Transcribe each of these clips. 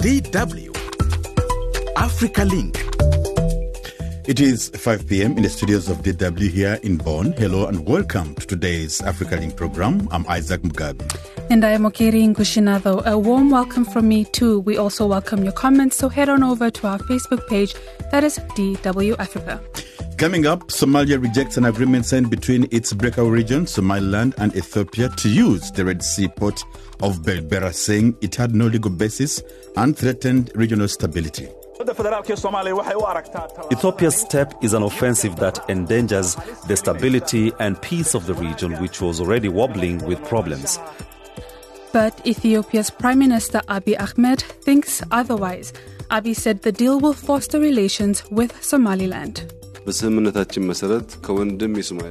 DW Africa Link. It is 5 p.m. in the studios of DW here in Bonn. Hello and welcome to today's Africa Link program. I'm Isaac Mugabi. And I am Okeri Ngushinado. A warm welcome from me too. We also welcome your comments, so head on over to our Facebook page, that is DW Africa. Coming up, Somalia rejects an agreement signed between its breakaway region, Somaliland, and Ethiopia to use the Red Sea port of Berbera, saying it had no legal basis and threatened regional stability. Ethiopia's step is an offensive that endangers the stability and peace of the region, which was already wobbling with problems. But Ethiopia's Prime Minister Abiy Ahmed thinks otherwise. Abiy said the deal will foster relations with Somaliland.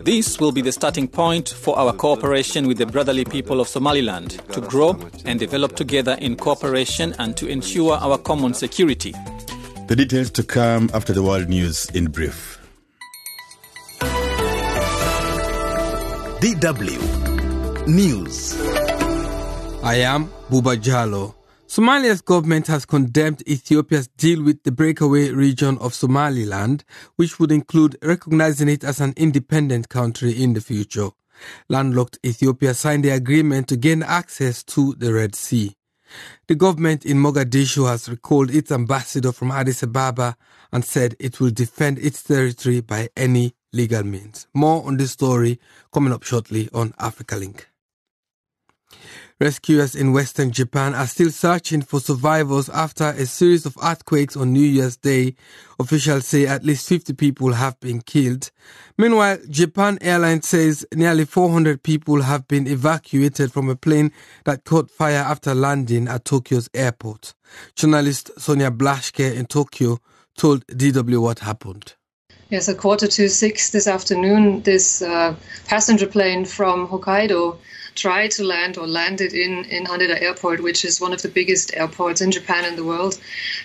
This will be the starting point for our cooperation with the brotherly people of Somaliland to grow and develop together in cooperation and to ensure our common security. The details to come after the world news in brief. DW News. I am Buba Jalo. Somalia's government has condemned Ethiopia's deal with the breakaway region of Somaliland, which would include recognizing it as an independent country in the future. Landlocked Ethiopia signed the agreement to gain access to the Red Sea. The government in Mogadishu has recalled its ambassador from Addis Ababa and said it will defend its territory by any legal means. More on this story coming up shortly on Africa Link. Rescuers in western Japan are still searching for survivors after a series of earthquakes on New Year's Day. Officials say at least 50 people have been killed. Meanwhile, Japan Airlines says nearly 400 people have been evacuated from a plane that caught fire after landing at Tokyo's airport. Journalist Sonja Blaschke in Tokyo told DW what happened. Yes, a quarter to six this afternoon, this uh, passenger plane from Hokkaido tried to land or landed in, in Haneda Airport, which is one of the biggest airports in Japan and the world,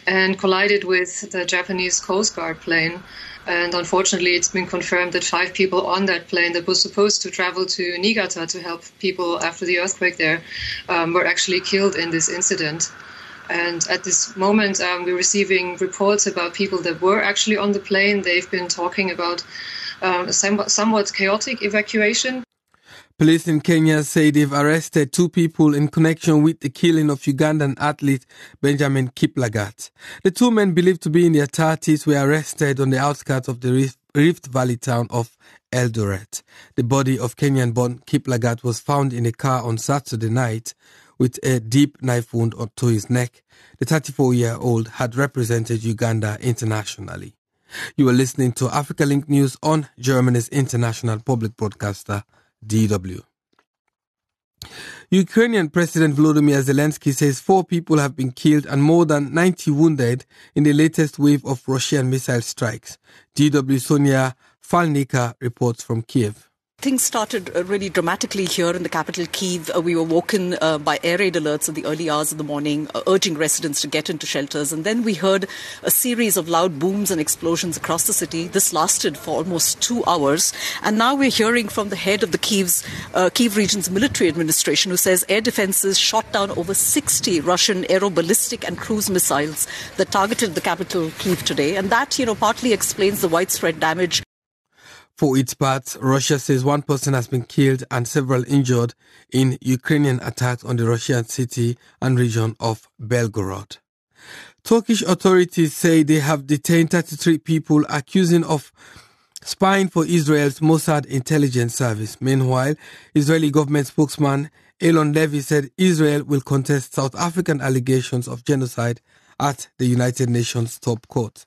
and collided with the Japanese Coast Guard plane. And unfortunately, it's been confirmed that five people on that plane that was supposed to travel to Niigata to help people after the earthquake there um, were actually killed in this incident. And at this moment, um, we're receiving reports about people that were actually on the plane. They've been talking about um, somewhat chaotic evacuation. Police in Kenya say they've arrested two people in connection with the killing of Ugandan athlete Benjamin Kiplagat. The two men believed to be in their 30s were arrested on the outskirts of the Rift Valley town of Eldoret. The body of Kenyan-born Kiplagat was found in a car on Saturday night with a deep knife wound to his neck. The 34-year-old had represented Uganda internationally. You are listening to Africa Link News on Germany's international public broadcaster DW. Ukrainian President Volodymyr Zelensky says four people have been killed and more than 90 wounded in the latest wave of Russian missile strikes. DW Sonia Phalnikar reports from Kiev. Things started uh, really dramatically here in the capital, Kiev. Uh, we were woken uh, by air raid alerts in the early hours of the morning, uh, urging residents to get into shelters. And then we heard a series of loud booms and explosions across the city. This lasted for almost two hours. And now we're hearing from the head of the Kiev's, uh, Kiev region's military administration, who says air defenses shot down over 60 Russian aeroballistic and cruise missiles that targeted the capital, Kiev, today. And that, you know, partly explains the widespread damage for its part, Russia says one person has been killed and several injured in Ukrainian attacks on the Russian city and region of Belgorod. Turkish authorities say they have detained 33 people accusing of spying for Israel's Mossad intelligence service. Meanwhile, Israeli government spokesman Eylon Levy said Israel will contest South African allegations of genocide at the United Nations top court.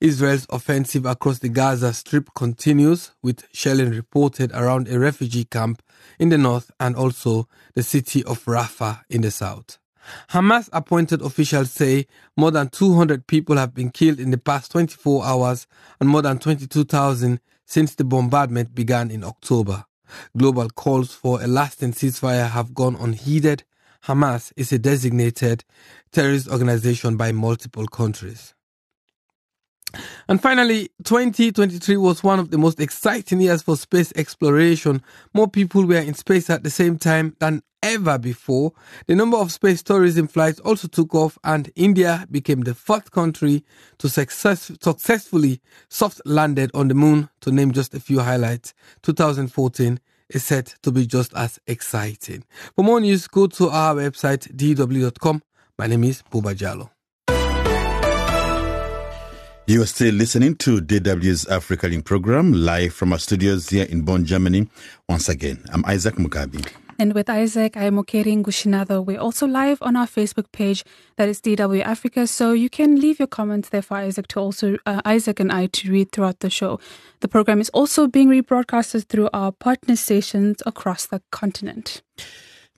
Israel's offensive across the Gaza Strip continues, with shelling reported around a refugee camp in the north and also the city of Rafah in the south. Hamas appointed officials say more than 200 people have been killed in the past 24 hours and more than 22,000 since the bombardment began in October. Global calls for a lasting ceasefire have gone unheeded. Hamas is a designated terrorist organization by multiple countries. And finally, 2023 was one of the most exciting years for space exploration. More people were in space at the same time than ever before. The number of space tourism flights also took off, and India became the fourth country to success- successfully soft landed on the moon, to name just a few highlights. 2014 is set to be just as exciting. For more news, go to our website, dw.com. My name is Buba Jalo. You are still listening to DW's Africa Link program live from our studios here in Bonn, Germany. Once again, I'm Isaac Mugabi. And with Isaac, I am Okeri Ngushinado. We're also live on our Facebook page, that is DW Africa. So you can leave your comments there for Isaac to also uh, Isaac and I to read throughout the show. The program is also being rebroadcasted through our partner stations across the continent.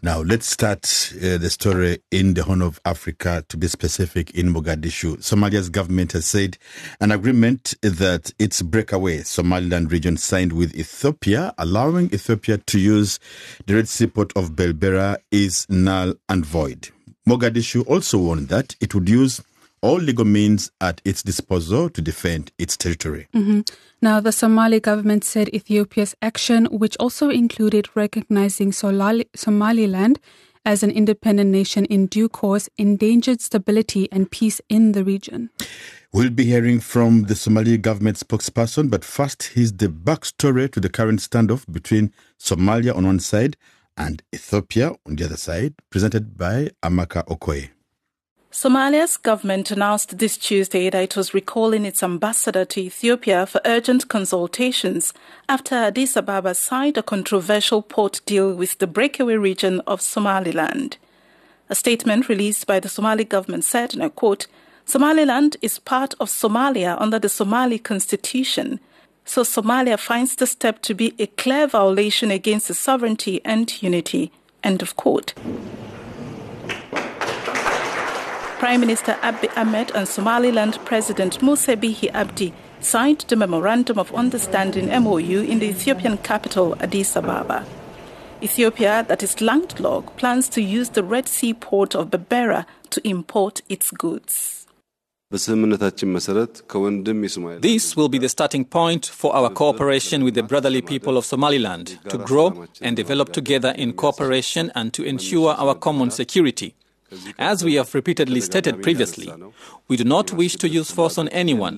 Now, let's start uh, the story in the Horn of Africa, to be specific, in Mogadishu. Somalia's government has said an agreement that its breakaway Somaliland region signed with Ethiopia, allowing Ethiopia to use the Red Sea port of Berbera, is null and void. Mogadishu also warned that it would use all legal means at its disposal to defend its territory. Mm-hmm. Now, the Somali government said Ethiopia's action, which also included recognizing Solali- Somaliland as an independent nation in due course, endangered stability and peace in the region. We'll be hearing from the Somali government spokesperson, but first, here's the backstory to the current standoff between Somalia on one side and Ethiopia on the other side, presented by Amaka Okoye. Somalia's government announced this Tuesday that it was recalling its ambassador to Ethiopia for urgent consultations after Addis Ababa signed a controversial port deal with the breakaway region of Somaliland. A statement released by the Somali government said, and I quote, Somaliland is part of Somalia under the Somali constitution, so Somalia finds the step to be a clear violation against the sovereignty and unity. End of quote. Prime Minister Abiy Ahmed and Somaliland President Musa Bihi Abdi signed the Memorandum of Understanding MOU in the Ethiopian capital Addis Ababa. Ethiopia, that is landlocked, plans to use the Red Sea port of Berbera to import its goods. This will be the starting point for our cooperation with the brotherly people of Somaliland to grow and develop together in cooperation and to ensure our common security. As we have repeatedly stated previously, we do not wish to use force on anyone.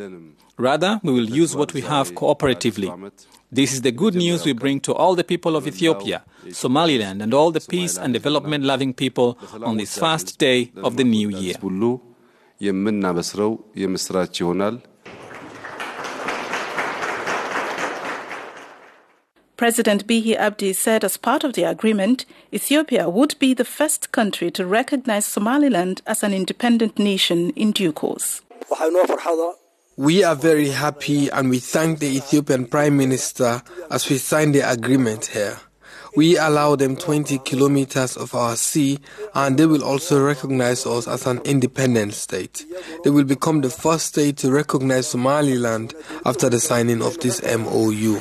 Rather, we will use what we have cooperatively. This is the good news we bring to all the people of Ethiopia, Somaliland, and all the peace and development loving people on this first day of the new year. President Bihi Abdi said as part of the agreement, Ethiopia would be the first country to recognize Somaliland as an independent nation in due course. We are very happy and we thank the Ethiopian Prime Minister as we sign the agreement here. We allow them 20 kilometers of our sea and they will also recognize us as an independent state. They will become the first state to recognize Somaliland after the signing of this MOU.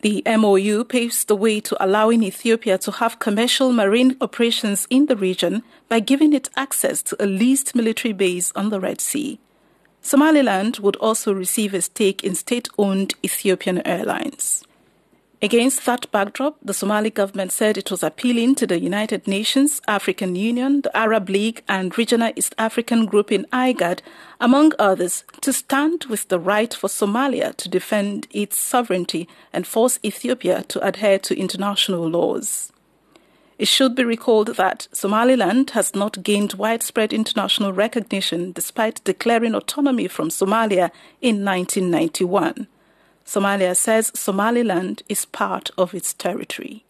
The MOU paves the way to allowing Ethiopia to have commercial marine operations in the region by giving it access to a leased military base on the Red Sea. Somaliland would also receive a stake in state owned Ethiopian Airlines. Against that backdrop, the Somali government said it was appealing to the United Nations, African Union, the Arab League, and Regional East African Group in IGAD, among others, to stand with the right for Somalia to defend its sovereignty and force Ethiopia to adhere to international laws. It should be recalled that Somaliland has not gained widespread international recognition despite declaring autonomy from Somalia in 1991. Somalia says Somaliland is part of its territory.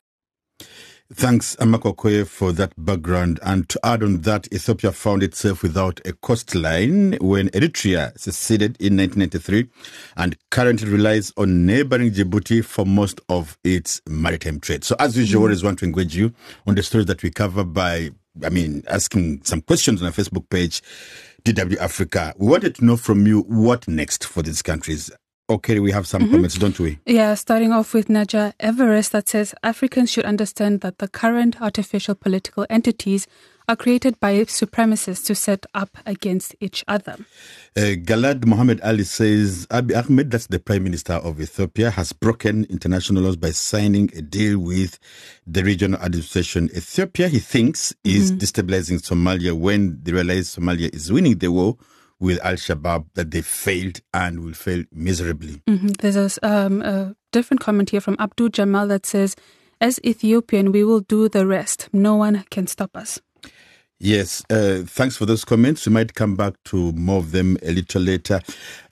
Thanks, Amaka Okoye, for that background. And to add on that, Ethiopia found itself without a coastline when Eritrea seceded in 1993 and currently relies on neighboring Djibouti for most of its maritime trade. So, as usual, mm. always want to engage you on the stories that we cover by, I mean, asking some questions on our Facebook page. DW Africa. We wanted to know from you what next for these countries. Okay, we have some mm-hmm. comments, don't we? Yeah, starting off with Naja Everest that says Africans should understand that the current artificial political entities are created by supremacists to set up against each other. Uh, Galad Mohammed Ali says Abiy Ahmed, that's the Prime Minister of Ethiopia, has broken international laws by signing a deal with the regional administration. Ethiopia, he thinks, is mm-hmm. destabilizing Somalia when they realize Somalia is winning the war with Al Shabaab, that they failed and will fail miserably. Mm-hmm. There's a, um, a different comment here from Abdul Jamal that says, as Ethiopian, we will do the rest. No one can stop us. Yes, uh, thanks for those comments. We might come back to more of them a little later.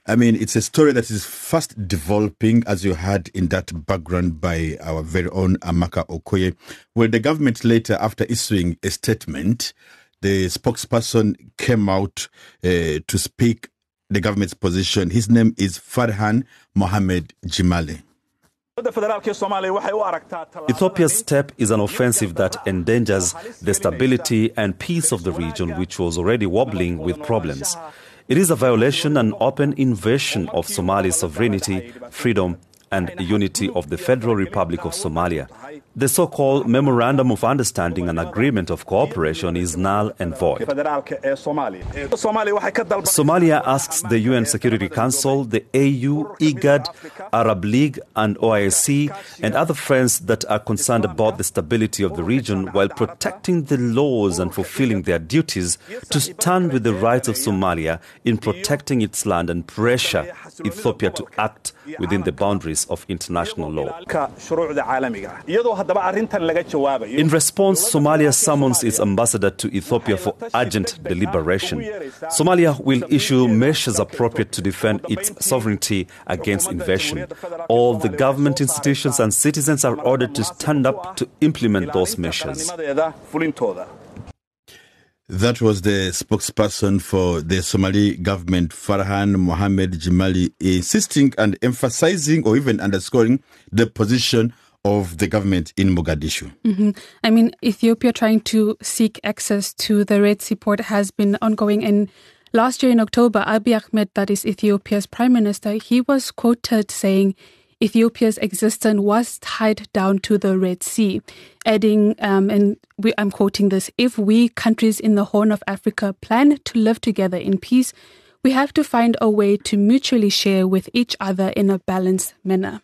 I mean, it's a story that is fast developing, as you heard in that background by our very own Amaka Okoye. where the government later, after issuing a statement, the spokesperson came out uh, to speak the government's position. His name is Farhan Mohammed Jimale. Ethiopia's step is an offensive that endangers the stability and peace of the region, which was already wobbling with problems. It is a violation and open invasion of Somali sovereignty, freedom, and unity of the Federal Republic of Somalia. The so called Memorandum of Understanding and Agreement of Cooperation is null and void. Somalia asks the UN Security Council, the AU, IGAD, Arab League, and OIC, and other friends that are concerned about the stability of the region while protecting the laws and fulfilling their duties to stand with the rights of Somalia in protecting its land and pressure Ethiopia to act within the boundaries of international law. In response, Somalia summons its ambassador to Ethiopia for urgent deliberation. Somalia will issue measures appropriate to defend its sovereignty against invasion. All the government institutions and citizens are ordered to stand up to implement those measures. That was the spokesperson for the Somali government, Farhan Mohamed Jimale, insisting and emphasizing or even underscoring the position of the government in Mogadishu. Mm-hmm. I mean, Ethiopia trying to seek access to the Red Sea port has been ongoing. And last year in October, Abiy Ahmed, that is Ethiopia's prime minister, he was quoted saying Ethiopia's existence was tied down to the Red Sea, adding, um, and we, I'm quoting this, if we countries in the Horn of Africa plan to live together in peace, we have to find a way to mutually share with each other in a balanced manner.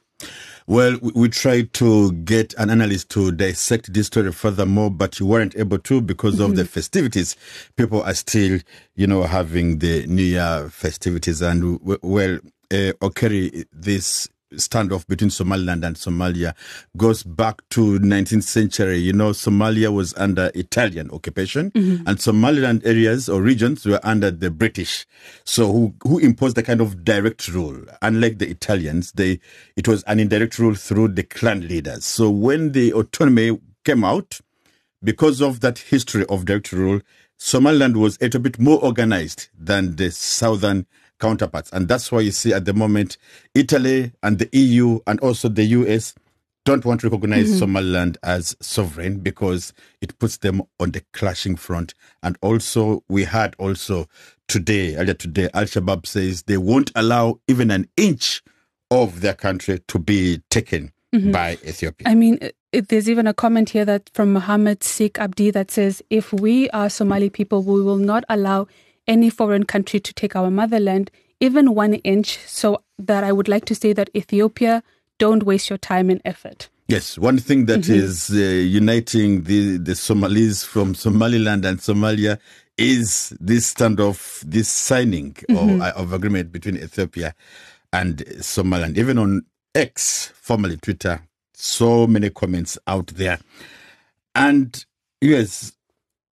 Well, we tried to get an analyst to dissect this story furthermore, but you weren't able to because mm-hmm. of the mm-hmm. festivities. People are still, you know, having the New Year festivities. And, well, uh, Okeri, this standoff between Somaliland and Somalia goes back to 19th century. You know, Somalia was under Italian occupation mm-hmm. and Somaliland areas or regions were under the British. So who, who imposed the kind of direct rule? Unlike the Italians, they, it was an indirect rule through the clan leaders. So when the autonomy came out, because of that history of direct rule, Somaliland was a little bit more organized than the southern counterparts. And that's why you see at the moment Italy and the EU and also the US don't want to recognize mm-hmm. Somaliland as sovereign because it puts them on the clashing front. And also, we had also today, earlier today, Al Shabaab says they won't allow even an inch of their country to be taken mm-hmm. by Ethiopia. I mean, it, there's even a comment here that from Mohammed Sikh Abdi that says, if we are Somali people, we will not allow any foreign country to take our motherland, even one inch. So that I would like to say that Ethiopia, don't waste your time and effort. Yes, one thing that mm-hmm. is uh, uniting the, the Somalis from Somaliland and Somalia is this standoff, this signing mm-hmm. of, uh, of agreement between Ethiopia and Somaliland. Even on X, formerly Twitter, so many comments out there. And yes,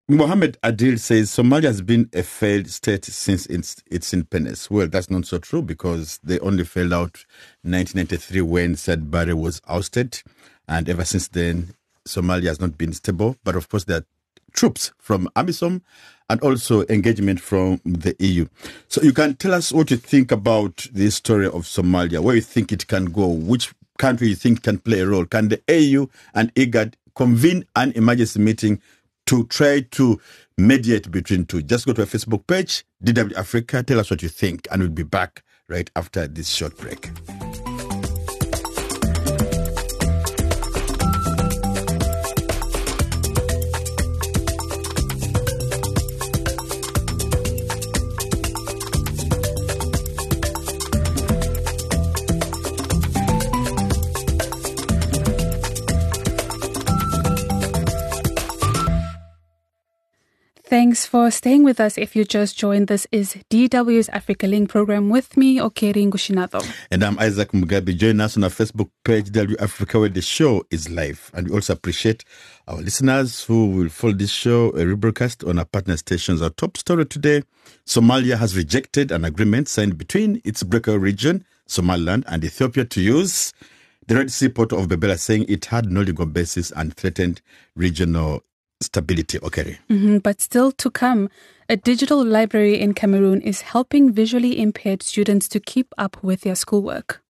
Mohammed Adil says Somalia has been a failed state since its, its independence. Well, that's not so true because they only failed out 1993 when Siad Barre was ousted. And ever since then, Somalia has not been stable. But of course, there are troops from AMISOM and also engagement from the EU. So you can tell us what you think about the story of Somalia, where you think it can go, which country you think can play a role. Can the AU and IGAD convene an emergency meeting to try to mediate between two. Just go to our Facebook page, DW Africa, tell us what you think, and we'll be back right after this short break. Thanks for staying with us. If you just joined, this is DW's Africa Link program with me, Okeri Ngushinado. And I'm Isaac Mugabi. Join us on our Facebook page, DW Africa, where the show is live. And we also appreciate our listeners who will follow this show, a rebroadcast on our partner stations. Our top story today Somalia has rejected an agreement signed between its breakaway region, Somaliland, and Ethiopia to use the Red Sea port of Berbera, saying it had no legal basis and threatened regional stability. Okay. Mm-hmm, but still to come, a digital library in Cameroon is helping visually impaired students to keep up with their schoolwork.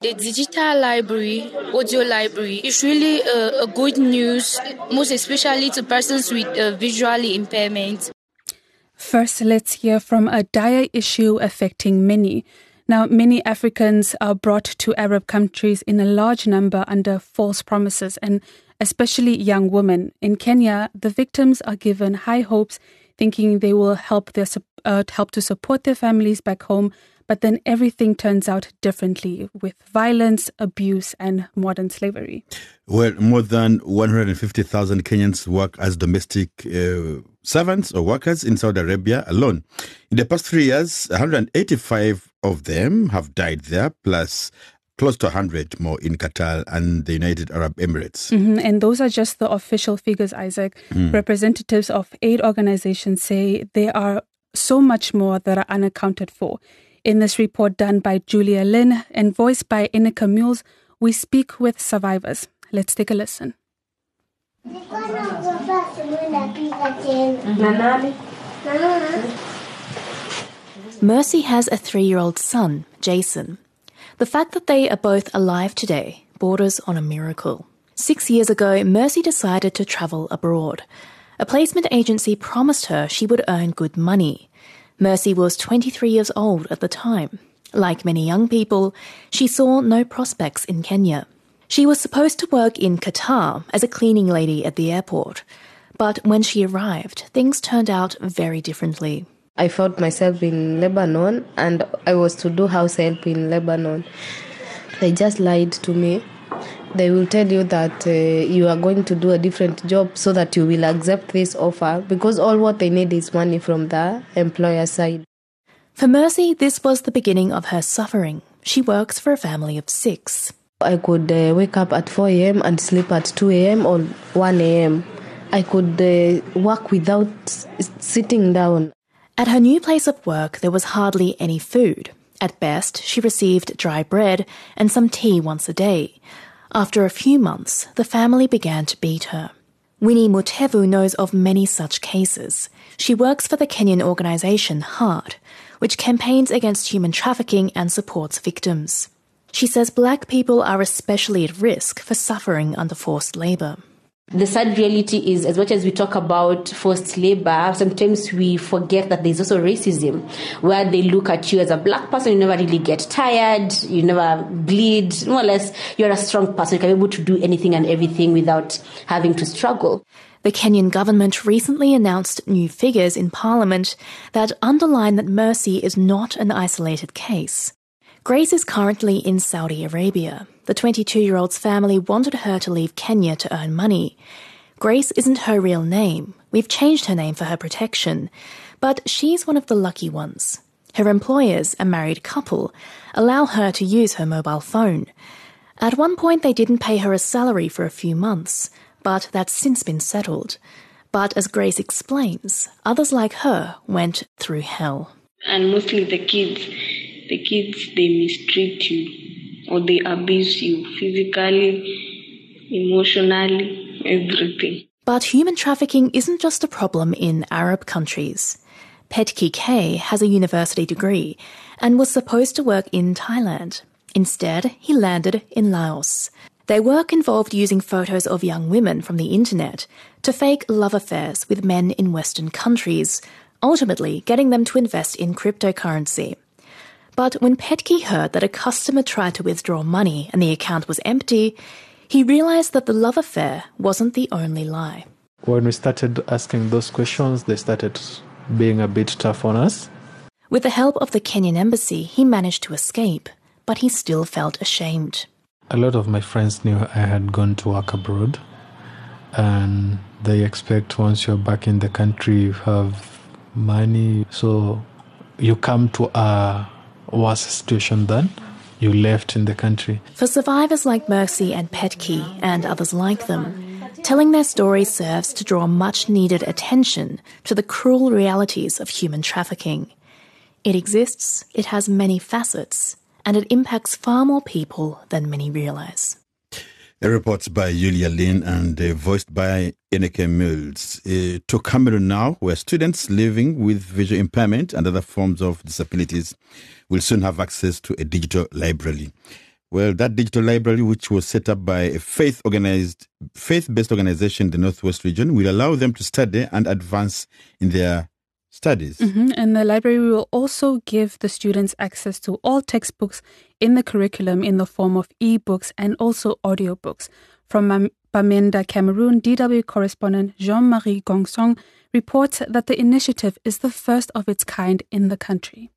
The digital library, audio library, is really a, a good news, most especially to persons with uh, visual impairment. First, let's hear from a dire issue affecting many. Now, many Africans are brought to Arab countries in a large number under false promises and especially young women. In Kenya, the victims are given high hopes, thinking they will help their uh, help to support their families back home. But then everything turns out differently with violence, abuse, and modern slavery. Well, more than 150,000 Kenyans work as domestic uh, servants or workers in Saudi Arabia alone. In the past three years, 185 of them have died there, plus close to 100 more in Qatar and the United Arab Emirates. Mm-hmm. And those are just the official figures, Isaac. Mm. Representatives of aid organizations say there are so much more that are unaccounted for. In this report done by Julia Lin and voiced by Inika Mules, we speak with survivors. Let's take a listen. Mercy has a three year old son, Jason. The fact that they are both alive today borders on a miracle. Six years ago, Mercy decided to travel abroad. A placement agency promised her she would earn good money. Mercy was 23 years old at the time. Like many young people, she saw no prospects in Kenya. She was supposed to work in Qatar as a cleaning lady at the airport. But when she arrived, things turned out very differently. I found myself in Lebanon and I was to do house help in Lebanon. They just lied to me. They will tell you that uh, you are going to do a different job so that you will accept this offer because all what they need is money from the employer side. For Mercy, this was the beginning of her suffering. She works for a family of six. I could uh, wake up at 4 a.m. and sleep at 2 a.m. or 1 a.m. I could uh, work without sitting down. At her new place of work, there was hardly any food. At best, she received dry bread and some tea once a day. After a few months, the family began to beat her. Winnie Mutevu knows of many such cases. She works for the Kenyan organization HAART, which campaigns against human trafficking and supports victims. She says black people are especially at risk for suffering under forced labor. The sad reality is, as much as we talk about forced labor, sometimes we forget that there's also racism, where they look at you as a black person, you never really get tired, you never bleed, more or less, you're a strong person, you can be able to do anything and everything without having to struggle. The Kenyan government recently announced new figures in parliament that underline that Mercy is not an isolated case. Grace is currently in Saudi Arabia. The 22 year old's family wanted her to leave Kenya to earn money. Grace isn't her real name. We've changed her name for her protection. But she's one of the lucky ones. Her employers, a married couple, allow her to use her mobile phone. At one point, they didn't pay her a salary for a few months, but that's since been settled. But as Grace explains, others like her went through hell. And mostly the kids the kids they mistreat you or they abuse you physically, emotionally, everything. But human trafficking isn't just a problem in Arab countries. Petki K has a university degree and was supposed to work in Thailand. Instead, he landed in Laos. Their work involved using photos of young women from the internet to fake love affairs with men in Western countries, ultimately getting them to invest in cryptocurrency. But when Petke heard that a customer tried to withdraw money and the account was empty, he realized that the love affair wasn't the only lie. When we started asking those questions, they started being a bit tough on us. With the help of the Kenyan embassy, he managed to escape, but he still felt ashamed. A lot of my friends knew I had gone to work abroad, and they expect once you're back in the country, you have money. So you come to a worse situation than you left in the country. For survivors like Mercy and Petke and others like them, telling their story serves to draw much needed attention to the cruel realities of human trafficking. It exists, it has many facets, and it impacts far more people than many realize. A report by Julia Lin and uh, voiced by Eneke Mills. Uh, to Cameroon now, where students living with visual impairment and other forms of disabilities will soon have access to a digital library. Well, that digital library, which was set up by a faith organized, faith-based organization in the Northwest region, will allow them to study and advance in their studies. Mm-hmm. And the library will also give the students access to all textbooks in the curriculum in the form of e-books and also audiobooks. From Bamenda, Cameroon, DW correspondent Jean-Marie Gongsong reports that the initiative is the first of its kind in the country.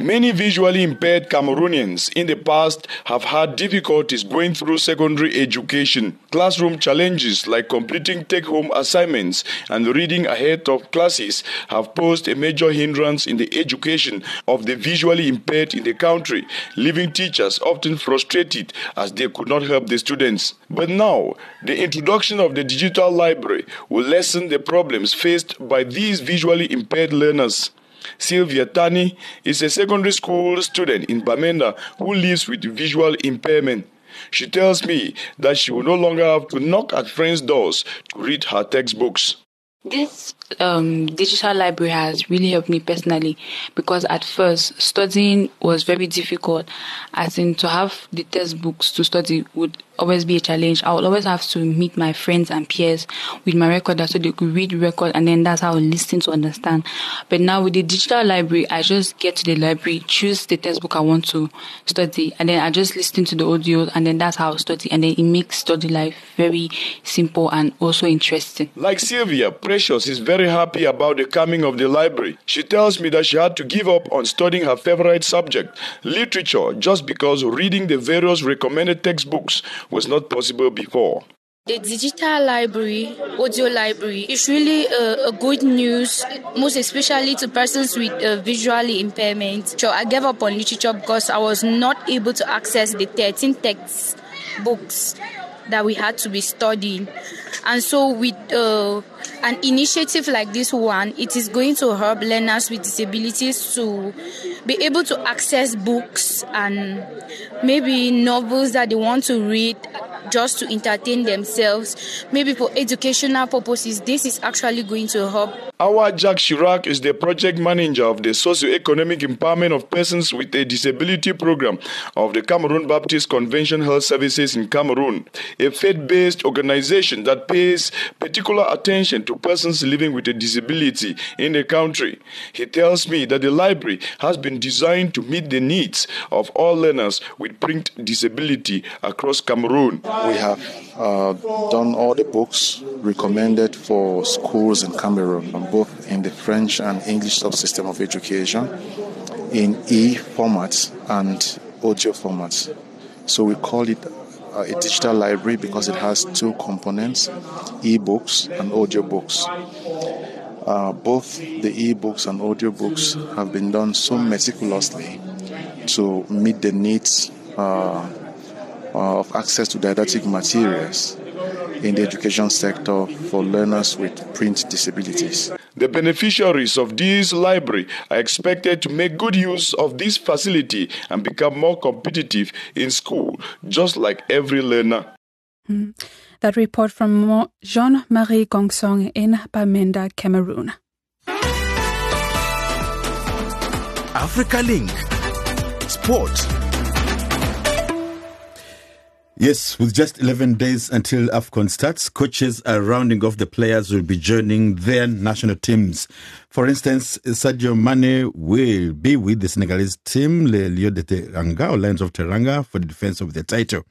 Many visually impaired Cameroonians in the past have had difficulties going through secondary education. Classroom challenges like completing take home assignments and reading ahead of classes have posed a major hindrance in the education of the visually impaired in the country, leaving teachers often frustrated as they could not help the students. But now, the introduction of the digital library will lessen the problems faced by these visually impaired learners. Sylvia Tani is a secondary school student in Bamenda who lives with visual impairment. She tells me that she will no longer have to knock at friends' doors to read her textbooks. This um, digital library has really helped me personally because at first studying was very difficult. As in, to have the textbooks to study would always be a challenge. I would always have to meet my friends and peers with my recorder so they could read record and then that's how I listen to understand. But now with the digital library, I just get to the library, choose the textbook I want to study, and then I just listen to the audio and then that's how I study. And then it makes study life very simple and also interesting. Like Sylvia, Precious is very happy about the coming of the library. She tells me that she had to give up on studying her favorite subject, literature, just because reading the various recommended textbooks was not possible before. The digital library, audio library, is really a, a, good news, most especially to persons with uh, visually impairment. So I gave up on literature because I was not able to access the 13 textbooks that we had to be studying. And so, with uh, an initiative like this one, it is going to help learners with disabilities to be able to access books and maybe novels that they want to read just to entertain themselves, maybe for educational purposes. This is actually going to help. Awa Jacques Chirac is the project manager of the Socio-Economic Empowerment of Persons with a Disability program of the Cameroon Baptist Convention Health Services in Cameroon, a faith-based organization that pays particular attention to persons living with a disability in the country. He tells me that the library has been designed to meet the needs of all learners with print disability across Cameroon. We have uh, done all the books recommended for schools in Cameroon, both in the French and English subsystem of education, in e formats and audio formats. So we call it uh, a digital library because it has two components e-books and audiobooks. Uh, both the e-books and audio books have been done so meticulously to meet the needs uh, of access to didactic materials in the education sector for learners with print disabilities. The beneficiaries of this library are expected to make good use of this facility and become more competitive in school, just like every learner. Mm. That report from Jean Marie Gongsong in Bamenda, Cameroon. Africa Link Sport. Yes, with just 11 days until AFCON starts, coaches are rounding off the players who will be joining their national teams. For instance, Sadio Mane will be with the Senegalese team, Le Lions de Teranga, or Lions of Teranga, for the defense of the title.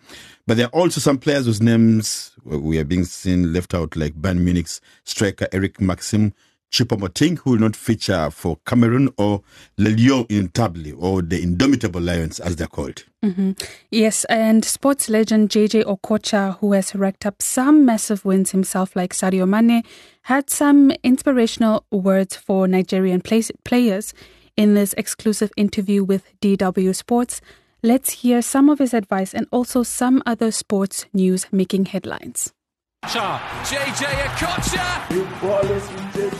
But there are also some players whose names we are being seen left out, like Bayern Munich's striker Eric Maxim Choupo-Moting, who will not feature for Cameroon, or Le Lion Indomptable, or the Indomitable Lions, as they're called. Mm-hmm. Yes, and sports legend JJ Okocha, who has racked up some massive wins himself, like Sadio Mane, had some inspirational words for Nigerian play- players in this exclusive interview with DW Sports. Let's hear some of his advice and also some other sports news making headlines.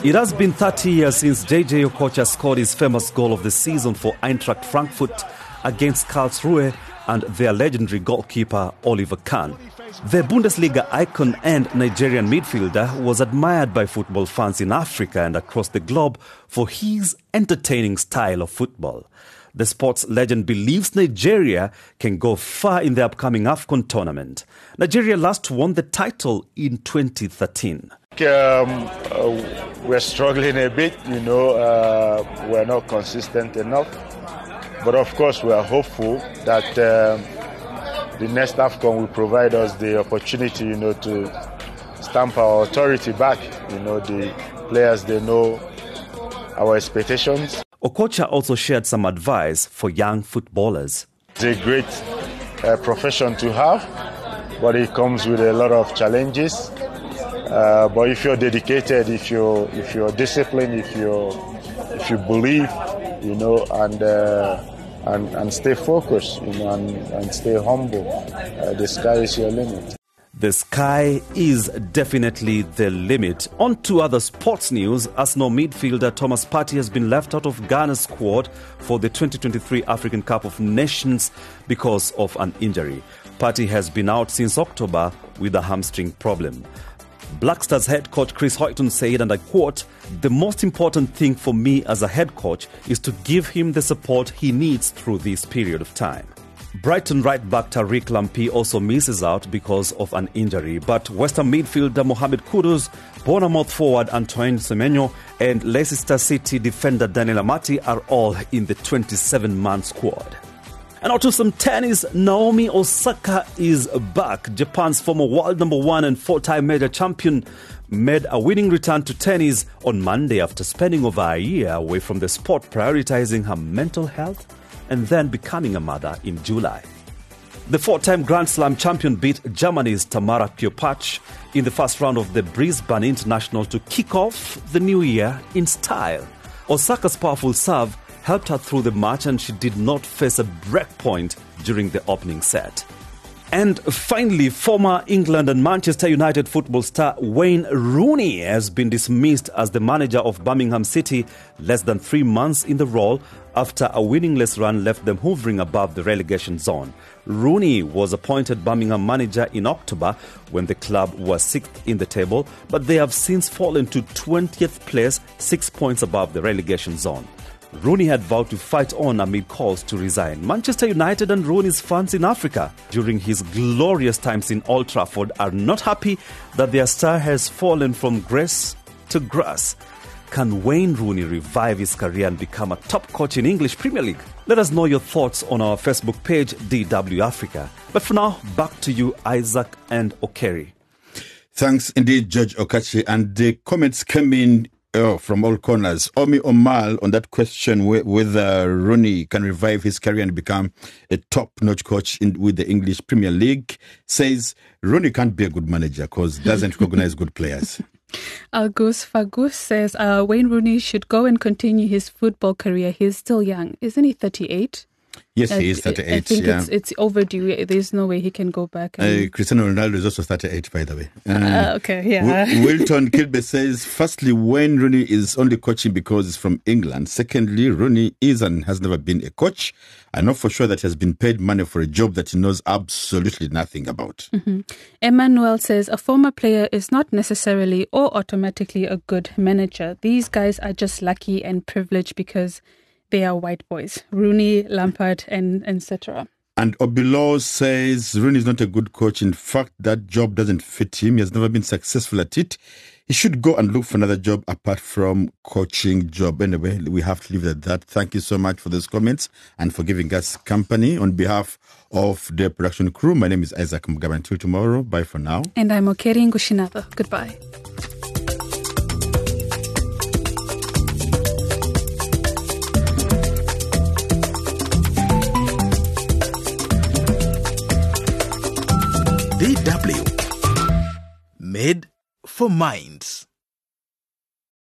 It has been 30 years since JJ Okocha scored his famous goal of the season for Eintracht Frankfurt against Karlsruhe and their legendary goalkeeper Oliver Kahn. The Bundesliga icon and Nigerian midfielder was admired by football fans in Africa and across the globe for his entertaining style of football. The sports legend believes Nigeria can go far in the upcoming AFCON tournament. Nigeria last won the title in 2013. Um, uh, we're struggling a bit, you know, uh, we're not consistent enough. But of course, we are hopeful that um, the next AFCON will provide us the opportunity, you know, to stamp our authority back. You know, the players, they know our expectations. Okocha also shared some advice for young footballers. It's a great uh, profession to have, but it comes with a lot of challenges. Uh, but if you're dedicated, if you're if you're disciplined, if you if you believe, you know, and uh, and and stay focused, you know, and, and stay humble, uh, the sky is your limit. The sky is definitely the limit. On to other sports news. Arsenal midfielder Thomas Partey has been left out of Ghana's squad for the 2023 African Cup of Nations because of an injury. Partey has been out since October with a hamstring problem. Black Stars head coach Chris Hughton said, and I quote, The most important thing for me as a head coach is to give him the support he needs through this period of time. Brighton right back Tariq Lamptey also misses out because of an injury, but West Ham midfielder Mohamed Kudus, Bournemouth forward Antoine Semenyo, and Leicester City defender Daniel Amartey are all in the 27 man squad. And on to some tennis. Naomi Osaka is back. Japan's former world number one and four time major champion made a winning return to tennis on Monday after spending over a year away from the sport, prioritizing her mental health and then becoming a mother in July. The four time Grand Slam champion beat Germany's Tamara Korpatsch in the first round of the Brisbane International to kick off the new year in style. Osaka's powerful serve helped her through the match and she did not face a break point during the opening set. And finally, former England and Manchester United football star Wayne Rooney has been dismissed as the manager of Birmingham City less than three months in the role after a winningless run left them hovering above the relegation zone. Rooney was appointed Birmingham manager in October when the club was sixth in the table, but they have since fallen to 20th place, six points above the relegation zone. Rooney had vowed to fight on amid calls to resign. Manchester United and Rooney's fans in Africa during his glorious times in Old Trafford are not happy that their star has fallen from grace to grass. Can Wayne Rooney revive his career and become a top coach in English Premier League? Let us know your thoughts on our Facebook page, DW Africa. But for now, back to you, Isaac and Okeri. Thanks indeed, Judge Okachi. And the comments came in Oh, from all corners. Omi Omal on that question whether Rooney can revive his career and become a top-notch coach in, with the English Premier League says Rooney can't be a good manager because doesn't recognize good players. Algus Fagus says uh, Wayne Rooney should go and continue his football career. He's still young, isn't he? Thirty-eight. Yes, he is 38. I think yeah. it's, it's overdue. There's no way he can go back. And... Uh, Cristiano Ronaldo is also 38, by the way. Uh, uh, okay, yeah. W- Wilton Kilby says, firstly, Wayne Rooney is only coaching because he's from England. Secondly, Rooney is and has never been a coach. I know for sure that he has been paid money for a job that he knows absolutely nothing about. Mm-hmm. Emmanuel says, a former player is not necessarily or automatically a good manager. These guys are just lucky and privileged because they are white boys Rooney, Lampard, and etc. And Obilo says Rooney is not a good coach. In fact, that job doesn't fit him. He has never been successful at it. He should go and look for another job apart from coaching job. Anyway, we have to leave it at that. Thank you so much for those comments and for giving us company on behalf of the production crew. My name is Isaac Mugabi. Until tomorrow, bye for now. And I'm Okeri Ngushinatha. Goodbye. DW. Made for Minds.